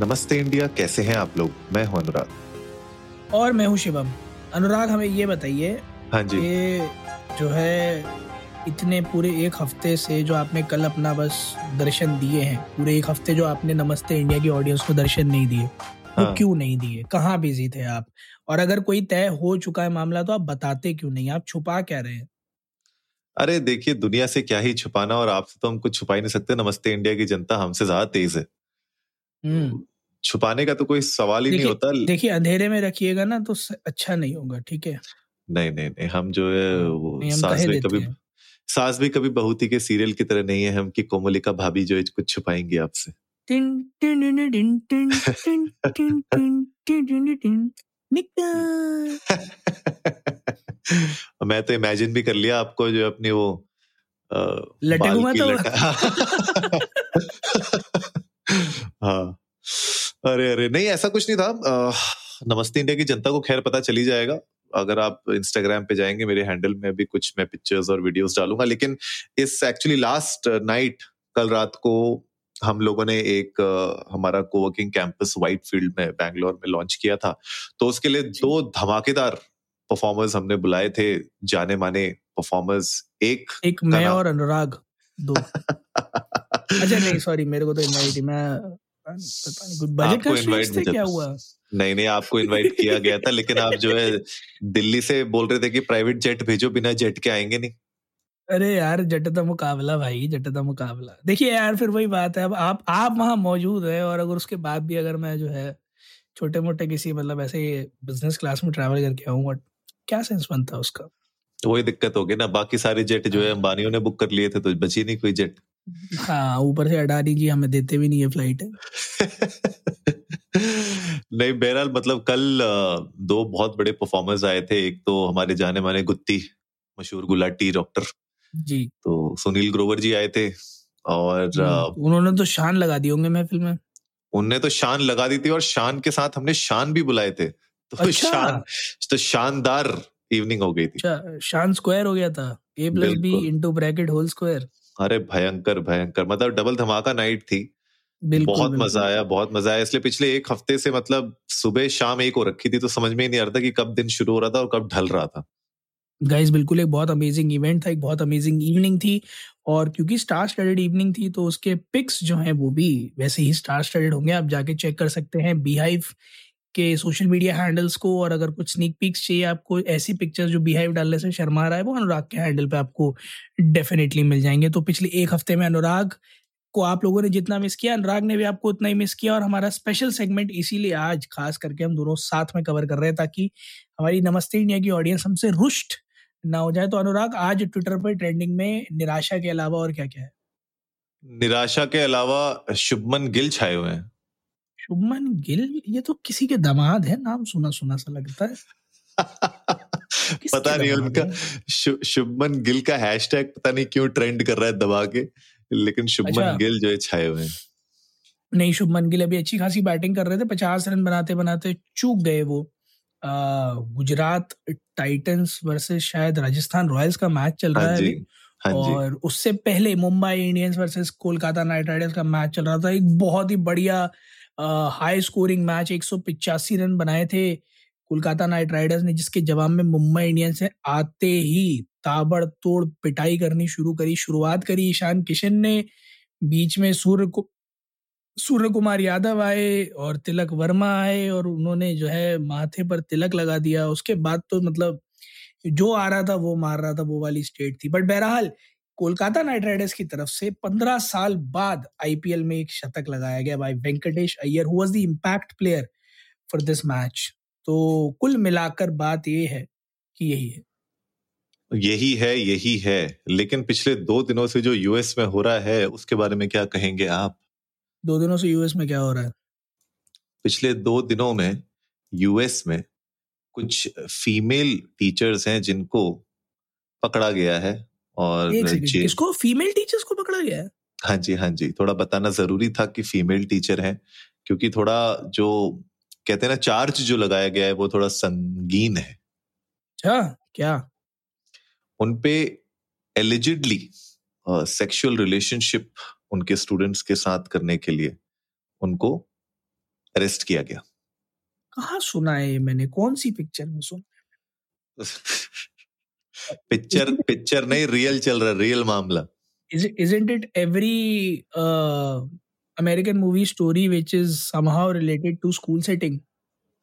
नमस्ते इंडिया कैसे हैं आप लोग? मैं हूँ अनुराग। और मैं हूँ शिवम। अनुराग हमें ये बताइए हाँ जी। ये जो है इतने पूरे एक हफ़्ते से जो आपने कल अपना बस दर्शन दिए हैं पूरे एक हफ़्ते जो आपने नमस्ते इंडिया की ऑडियंस को दर्शन नहीं दिए वो हाँ। क्यों नहीं दिए? कहाँ बिज़ी थे आप? और अगर कोई तय हो चुका है मामला तो आप बताते क्यों नहीं? आप छुपा क्या रहे हैं? अरे देखिए दुनिया से क्या ही छुपाना और आपसे तो हम कुछ छुपा ही नहीं सकते। नमस्ते इंडिया की जनता हमसे ज़्यादा तेज है। हम्म। छुपाने का तो कोई सवाल ही नहीं होता देखिए अंधेरे में रखिएगा ना तो अच्छा नहीं होगा ठीक है नहीं नहीं नहीं हम जो है सास भी कभी सास भी कभी बहुती के सीरियल की तरह नहीं है हम की कोमलिका भाभी जो है कुछ छुपाएँगे आपसे मैं तो इमेजिन भी कर लिया आपको जो अपनी वो लटक हुआ हाँ अरे अरे नहीं ऐसा कुछ नहीं था। नमस्ते इंडिया की जनता को खैर पता चली जाएगा। अगर आप इंस्टाग्राम पे जाएँगे मेरे हैंडल में भी कुछ मैं पिक्चर्स और वीडियोस डालूँगा लेकिन इस एक्चुअली लास्ट नाइट कल रात को हम लोगों ने एक हमारा कोवर्किंग कैंपस वाइट फ़ील्ड में बैंगलोर में लॉन्च किया था। तो उसके लिए दो धमाकेदार परफॉर्मर्स हमने बुलाए थे जाने माने परफॉर्मर्स एक एक मैं और अनुराग दो। अच्छा नहीं सॉरी मेरे को तो मैं बजट का थे क्या हुआ? नहीं नहीं आपको इनवाइट किया गया था लेकिन आप जो है दिल्ली से बोल रहे थे कि प्राइवेट जेट भेजो बिना जेट के आएँगे नहीं। अरे यार जटता मुकाबला भाई जटता मुकाबला। देखिए यार फिर वही बात है अब आप आप वहाँ मौजूद है और अगर उसके बाद भी अगर मैं जो है छोटे मोटे किसी मतलब ऐसे बिज़नेस क्लास में ट्रैवल करके आऊँ आऊँगा क्या सेंस बनता है उसका? तो वही दिक्कत होगी ना बाकी सारे जेट जो है अंबानियों ने बुक कर लिए थे तो बची नहीं कोई जेट हाँ ऊपर से अडानी जी हमें देते भी नहीं है फ़्लाइट नहीं बहरहाल मतलब कल दो बहुत बड़े परफॉर्मर्स आए थे। एक तो हमारे जाने माने गुत्ती मशहूर गुलाटी डॉक्टर। जी। तो सुनील ग्रोवर जी आए थे और उन्होंने तो शान लगा दी होंगे महफिल में। उनने तो शान लगा दी थी और शान के साथ हमने शान भी बुलाए थे। तो अच्छा। शान तो शानदार इवनिंग हो गई थी। अच्छा शान स्क्वायर हो गया था। A plus B. Into bracket whole square अरे भयंकर भयंकर। मतलब डबल धमाका नाइट थी। बहुत। मज़ा आया बहुत मज़ा आया। इसलिए पिछले एक हफ़्ते से मतलब सुबह शाम एक हो रखी थी तो समझ में ही नहीं आ रहा था कि कब दिन शुरू हो रहा था और कब ढल रहा था। गाइस बिल्कुल एक बहुत अमेजिंग इवेंट था एक बहुत अमेजिंग इवनिंग थी और क्योंकि स्टार स्टडीड इवनिंग थी तो उसके पिक्स जो हैं वो भी वैसे ही स्टार स्टडीड होंगे। आप जाके चेक कर सकते हैं बीहाइव के सोशल मीडिया हैंडल्स को और अगर कुछ स्नीक पिक्स चाहिए आपको ऐसी पिक्चर्स जो बीहाइव डालने से शर्मा रहा है वो अनुराग के हैंडल पे आपको डेफिनेटली मिल जाएँगे। तो पिछले एक हफ़्ते में अनुराग को आप लोगों ने जितना मिस किया अनुराग ने भी आपको उतना ही मिस किया और हमारा स्पेशल सेगमेंट इसीलिए आज खास करके हम दोनों साथ में कवर कर रहे हैं ताकि हमारी नमस्ते इंडिया की ऑडियंस हमसे रुष्ट ना हो जाए। तो अनुराग आज ट्विटर पर ट्रेंडिंग में निराशा के अलावा और क्या क्या है? निराशा के अलावा शुभमन गिल छाए हुए हैं। शुभमन गिल? ये तो किसी के दामाद है नाम सुना सुना सा लगता है। पता नहीं उनका शु- शुभमन गिल का हैशटैग पता नहीं क्यों ट्रेंड कर रहा है दबा के। लेकिन शुभमन अच्छा। गिल जो है छाए हुए हैं। नहीं शुभमन गिल अभी अच्छी खासी बैटिंग कर रहे थे पचास रन बनाते बनाते चूक गए वो। गुजरात टाइटंस वर्सेस शायद राजस्थान रॉयल्स का मैच चल रहा हाँ है हाँ और उससे पहले Mumbai Indians versus Kolkata Knight Riders का मैच चल रहा था। एक बहुत ही बढ़िया हाई स्कोरिंग मैच एक रन बनाए थे। कोलकाता नाइट राइडर्स ने जिसके जवाब में मुंबई इंडियंस ने आते ही ताबड़तोड़ पिटाई करनी शुरू करी, शुरुआत करी ईशान किशन ने। बीच में सूर्य को, सूर्य कुमार यादव आए और तिलक वर्मा आए और उन्होंने जो है माथे पर तिलक लगा दिया। उसके बाद तो मतलब जो आ रहा था, वो मार रहा था, वो वाली स्टेट थी। बट बहरहाल, कोलकाता नाइट राइडर्स की तरफ़ से पंद्रह साल बाद आईपीएल में एक शतक लगाया गया by Venkatesh Iyer who was the impact player for this match तो कुल मिलाकर बात ये है कि यही है। यही है यही है। लेकिन पिछले दो दिनों से जो यूएस में हो रहा है उसके बारे में क्या कहेंगे आप? दो दिनों से यूएस में क्या हो रहा है? पिछले दो दिनों में यूएस में कुछ फीमेल टीचर्स हैं जिनको पकड़ा गया है और किसको? फीमेल टीचर्स को पकड़ा गया है? हाँ जी हाँ जी। थोड़ा बताना ज़रूरी था कि फीमेल टीचर हैं क्योंकि थोड़ा जो कहते हैं ना चार्ज जो लगाया गया है वो थोड़ा संगीन है। अच्छा क्या? उनपे एलिजिडली सेक्सुअल रिलेशनशिप उनके स्टूडेंट्स के साथ करने के लिए उनको अरेस्ट किया गया। कहा सुना है मैंने? कौन सी पिक्चर में सुना? पिक्चर पिक्चर नहीं रियल चल रहा रियल मामला। Isn't it every American movie story which is somehow related to school setting?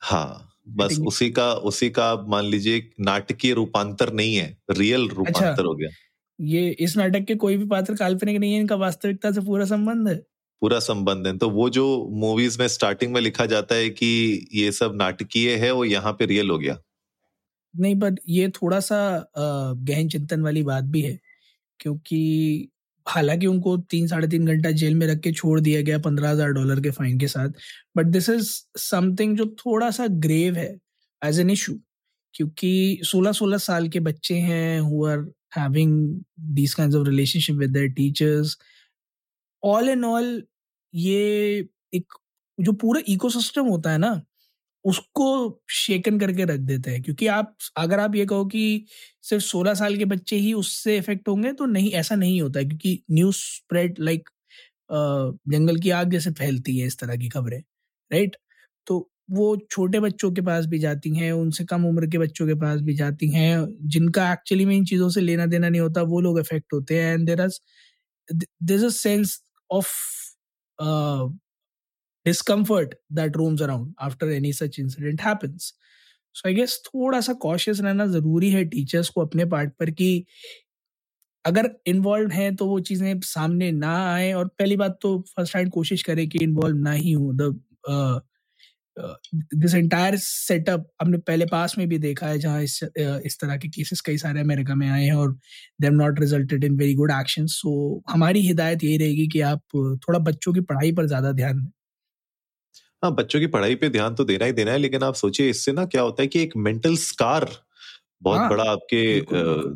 हाँ बस उसी का उसी का मान लीजिए नाटकीय रूपांतर नहीं है रियल अच्छा। रूपांतर अच्छा, हो गया। ये इस नाटक के कोई भी पात्र काल्पनिक नहीं है इनका वास्तविकता से पूरा संबंध है। पूरा संबंध है। तो वो जो मूवीज़ में स्टार्टिंग में लिखा जाता है कि ये सब नाटकीय है वो यहाँ पे रियल हो गया। नहीं बट ये थोड़ा सा गहन चिंतन वाली बात भी है क्योंकि हालाँकि उनको तीन साढ़े तीन घंटा जेल में रख के छोड़ दिया गया, पंद्रह हज़ार डॉलर के फाइन के साथ। बट दिस इज़ समथिंग जो थोड़ा सा ग्रेव है एज एन इशू क्योंकि सोलह सोलह साल के बच्चे हैं who are having these kinds of relationship with teachers all and all ये एक जो पूरा इकोसिस्टम होता है ना उसको शेकन करके रख देते हैं। क्योंकि आप, अगर आप ये कहो कि सिर्फ़ 16 साल के बच्चे ही उससे इफ़ेक्ट होंगे तो नहीं, ऐसा नहीं होता है। क्योंकि न्यूज़ स्प्रेड लाइक जंगल की आग जैसे फैलती है इस तरह की खबरें राइट तो वो छोटे बच्चों के पास भी जाती हैं, उनसे कम उम्र के बच्चों के पास भी जाती हैं। जिनका एक्चुअली में इन चीज़ों से लेना देना नहीं होता, वो लोग इफ़ेक्ट होते हैं। And there is there a sense of discomfort that roams around after any such incident happens. So I guess थोड़ा सा cautious रहना ज़रूरी है टीचर्स को अपने पार्ट पर कि अगर इन्वॉल्व हैं तो वो चीज़ें सामने ना आए और पहली बात तो फ़र्स्ट हैंड कोशिश करें कि इन्वॉल्व ना ही हो। द दिस एंटायर सेटअप हमने पहले पास में भी देखा है जहाँ इस uh, इस तरह के केसेस कई सारे अमेरिका में आए हैं और they not resulted in very good action so हमारी हिदायत यही रहेगी कि आप थोड़ा बच्चों की पढ़ाई पर ज़्यादा ध्यान दें। हाँ बच्चों की पढ़ाई पे ध्यान तो देना ही देना है लेकिन आप सोचिए इससे ना क्या होता है कि एक मेंटल स्कार बहुत हाँ, बड़ा आपके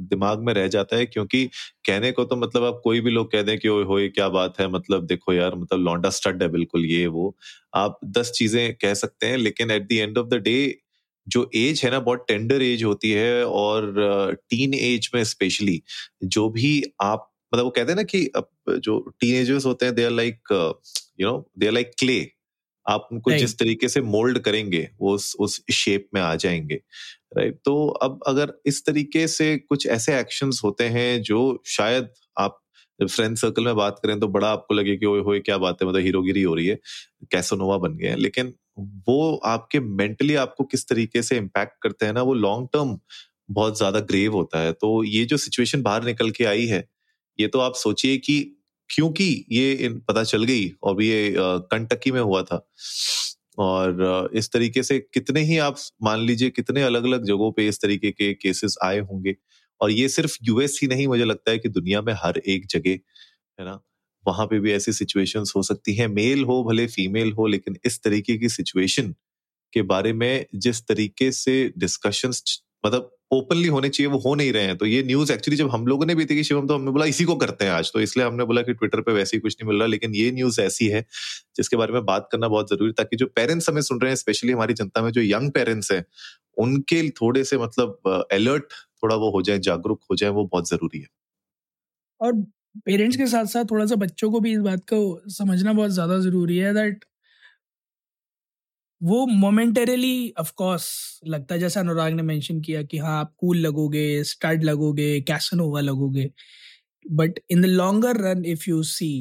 दिमाग में रह जाता है क्योंकि कहने को तो मतलब आप कोई भी लोग कह दें कि ओए होए क्या बात है? मतलब देखो यार मतलब लौंडा स्टड है बिल्कुल ये वो। आप दस चीज़ें कह सकते हैं लेकिन at the end of the day जो एज है ना बहुत टेंडर एज होती है और टीन एज में स्पेशली जो भी आप मतलब वो कहते हैं ना कि जो टीन एजर्स होते हैं they are like you know they are like clay आप उनको जिस तरीके से मोल्ड करेंगे वो उस उस शेप में आ जाएँगे राइट तो अब अगर इस तरीके से कुछ ऐसे एक्शंस होते हैं जो शायद आप फ्रेंड सर्कल में बात करें तो बड़ा आपको लगे कि ओए होए क्या बात है मतलब हीरोगिरी हो रही है कैसोनोवा बन गए हैं। लेकिन वो आपके मेंटली आपको किस तरीके से इम्पैक्ट करते हैं ना वो लॉन्ग टर्म बहुत ज़्यादा ग्रेव होता है। तो ये जो सिचुएशन बाहर निकल के आई है ये तो आप सोचिए कि क्योंकि ये पता चल गई और ये कंटकी में हुआ था। और इस तरीके से कितने ही आप मान लीजिए कितने अलग अलग जगहों पे इस तरीके के केसेस आए होंगे। और ये सिर्फ़ यूएस ही नहीं, मुझे लगता है कि दुनिया में हर एक जगह, है ना? वहाँ पे भी ऐसी सिचुएशंस हो सकती हैं। मेल हो, भले फीमेल हो, लेकिन इस तरीके की सिचुएशन के बारे में जिस तरीके से डिस्कशंस मतलब ओपनली होने चाहिए, वो हो नहीं रहे हैं। तो ये न्यूज़ एक्चुअली जब हम लोगों ने भी थी कि शिवम तो हमने बोला, इसी को करते हैं आज। तो इसलिए हमने बोला कि ट्विटर पे वैसे ही कुछ नहीं मिल रहा, लेकिन ये न्यूज़ ऐसी है, जिसके बारे में बात करना बहुत ज़रूरी ताकि जो पेरेंट्स हमें सुन रहे हैं स्पेशली हमारी जनता में जो यंग पेरेंट्स हैं, उनके थोड़े से मतलब अलर्ट थोड़ा वो हो जाए, जागरूक हो जाए, वो बहुत ज़रूरी है। और पेरेंट्स के साथ साथ थोड़ा सा बच्चों को भी इस बात को समझना बहुत ज़्यादा ज़रूरी है दैट वो मोमेंटरीली ऑफ़ कोर्स लगता है, जैसा अनुराग ने मेंशन किया कि हाँ आप कूल लगोगे स्टड लगोगे कैसनोवा लगोगे. But in the longer run if you see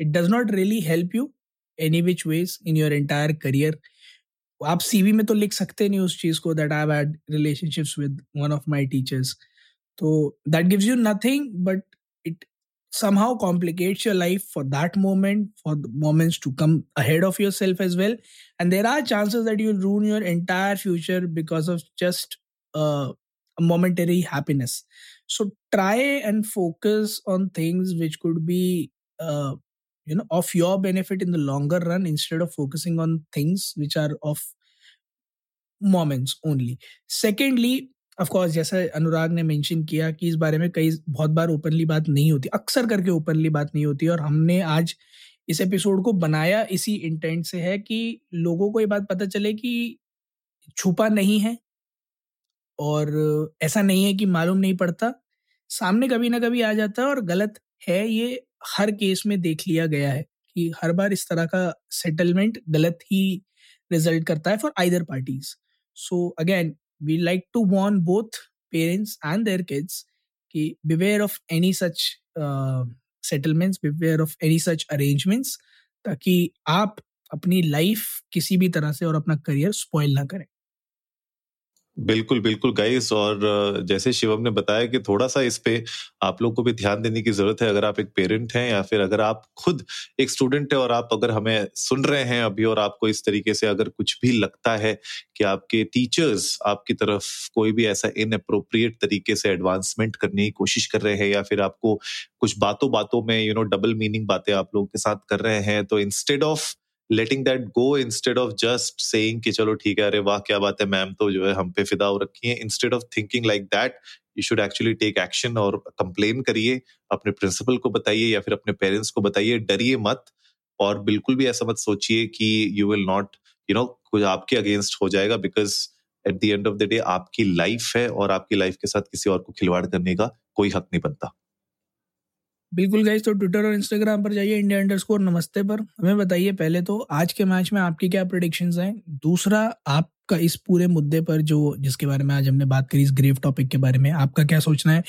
it does not really help you any which ways in your entire career आप सीवी में तो लिख सकते नहीं उस चीज़ को that I had relationships with one of my teachers तो that gives you nothing but it somehow complicates your life for that moment, for the moments to come ahead of yourself as well. And there are chances that you'll ruin your entire future because of just uh, a momentary happiness. So try and focus on things which could be, uh, you know, of your benefit in the longer run instead of focusing on things which are of moments only. Secondly, of course जैसा अनुराग ने mention किया कि इस बारे में कई बहुत बार openly बात नहीं होती, अक्सर करके ओपनली बात नहीं होती और हमने आज इस एपिसोड को बनाया इसी इंटेंट से है कि लोगों को ये बात पता चले कि छुपा नहीं है और ऐसा नहीं है कि मालूम नहीं पड़ता। सामने कभी ना कभी आ जाता है और गलत है ये हर केस में देख लिया गया है कि हर बार इस तरह का सेटलमेंट गलत ही रिज़ल्ट करता है for either parties so again we like to warn both parents and their kids कि beware of any such settlements beware of any such arrangements ताकि आप अपनी लाइफ किसी भी तरह से और अपना करियर स्पॉइल ना करें। बिल्कुल, बिल्कुल गाइस और जैसे शिवम ने बताया कि थोड़ा-सा इस पे आप लोग को भी ध्यान देने की ज़रूरत है। अगर आप एक पेरेंट हैं या फिर अगर आप खुद एक स्टूडेंट हैं और आप अगर हमें सुन रहे हैं अभी और आपको इस तरीके से अगर कुछ भी लगता है कि आपके टीचर्स आपकी तरफ़ कोई भी ऐसा इनअप्रोप्रिएट तरीके से एडवांसमेंट करने की कोशिश कर रहे हैं या फिर आपको कुछ बातों-बातों में यू नो डबल मीनिंग बातें आप लोगों के साथ कर रहे हैं तो instead of letting that go instead of just saying कि चलो ठीक है, अरे वाह, क्या बात है, मैम तो जो है हम पे फिदा हो रखी है। Instead of thinking like that you should actually take action और कंप्लेन करिए, अपने प्रिंसिपल को बताइए या फिर अपने पेरेंट्स को बताइए, डरिए मत और बिल्कुल भी ऐसा मत सोचिए कि you will not you know कुछ आपके अगेंस्ट हो जाएगा because at the end of the day आपकी लाइफ है और आपकी लाइफ के साथ किसी और को खिलवाड़ करने का कोई हक नहीं बनता। बिल्कुल गाइज़ तो ट्विटर और इंस्टाग्राम पर जाइए इंडिया अंडर स्कोर नमस्ते पर। हमें बताइए, पहले तो आज के मैच में आपकी क्या प्रोडिक्शन हैं? दूसरा, आपका इस पूरे मुद्दे पर जो, जिसके बारे में आज हमने बात करी इस ग्रेव टॉपिक के बारे में, आपका क्या सोचना है?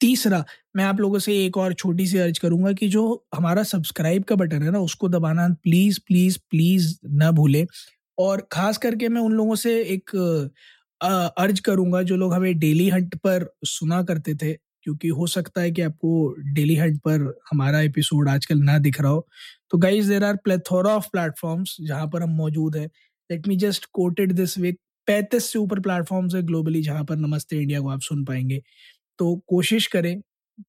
तीसरा, मैं आप लोगों से एक और छोटी सी अर्ज़ करूँगा कि जो हमारा सब्सक्राइब का बटन है ना, उसको दबाना प्लीज़ प्लीज़ प्लीज़ न भूले। और खास करके मैं उन लोगों से एक अर्ज़ करूँगा जो लोग हमें डेली हंट पर सुना करते थे। क्योंकि हो सकता है कि आपको डेली हंट पर हमारा एपिसोड आजकल ना दिख रहा हो। तो guys there are plethora of platforms जहाँ पर हम मौजूद हैं। Let me just quoted this week पैंतीस से ऊपर प्लेटफॉर्म्स है ग्लोबली जहाँ पर नमस्ते इंडिया को आप सुन पाएँगे। तो कोशिश करें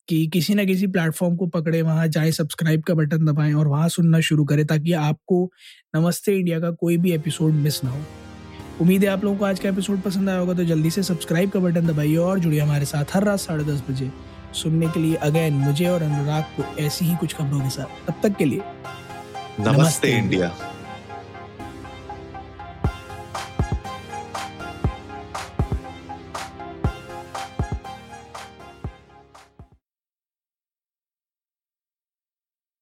कि किसी ना किसी प्लेटफॉर्म को पकड़े, वहाँ जाए सब्सक्राइब का बटन दबाएँ और वहाँ सुनना शुरू करें ताकि आपको नमस्ते इंडिया का कोई भी एपिसोड मिस ना हो। उम्मीद है आप लोगों को आज का एपिसोड पसंद आया होगा तो जल्दी से सब्सक्राइब का बटन दबाइए और जुड़िए हमारे साथ हर रात साढ़े दस बजे। सुनने के लिए अगेन मुझे और अनुराग को ऐसी ही कुछ खबरों के साथ। तब तक के लिए नमस्ते, नमस्ते। इंडिया।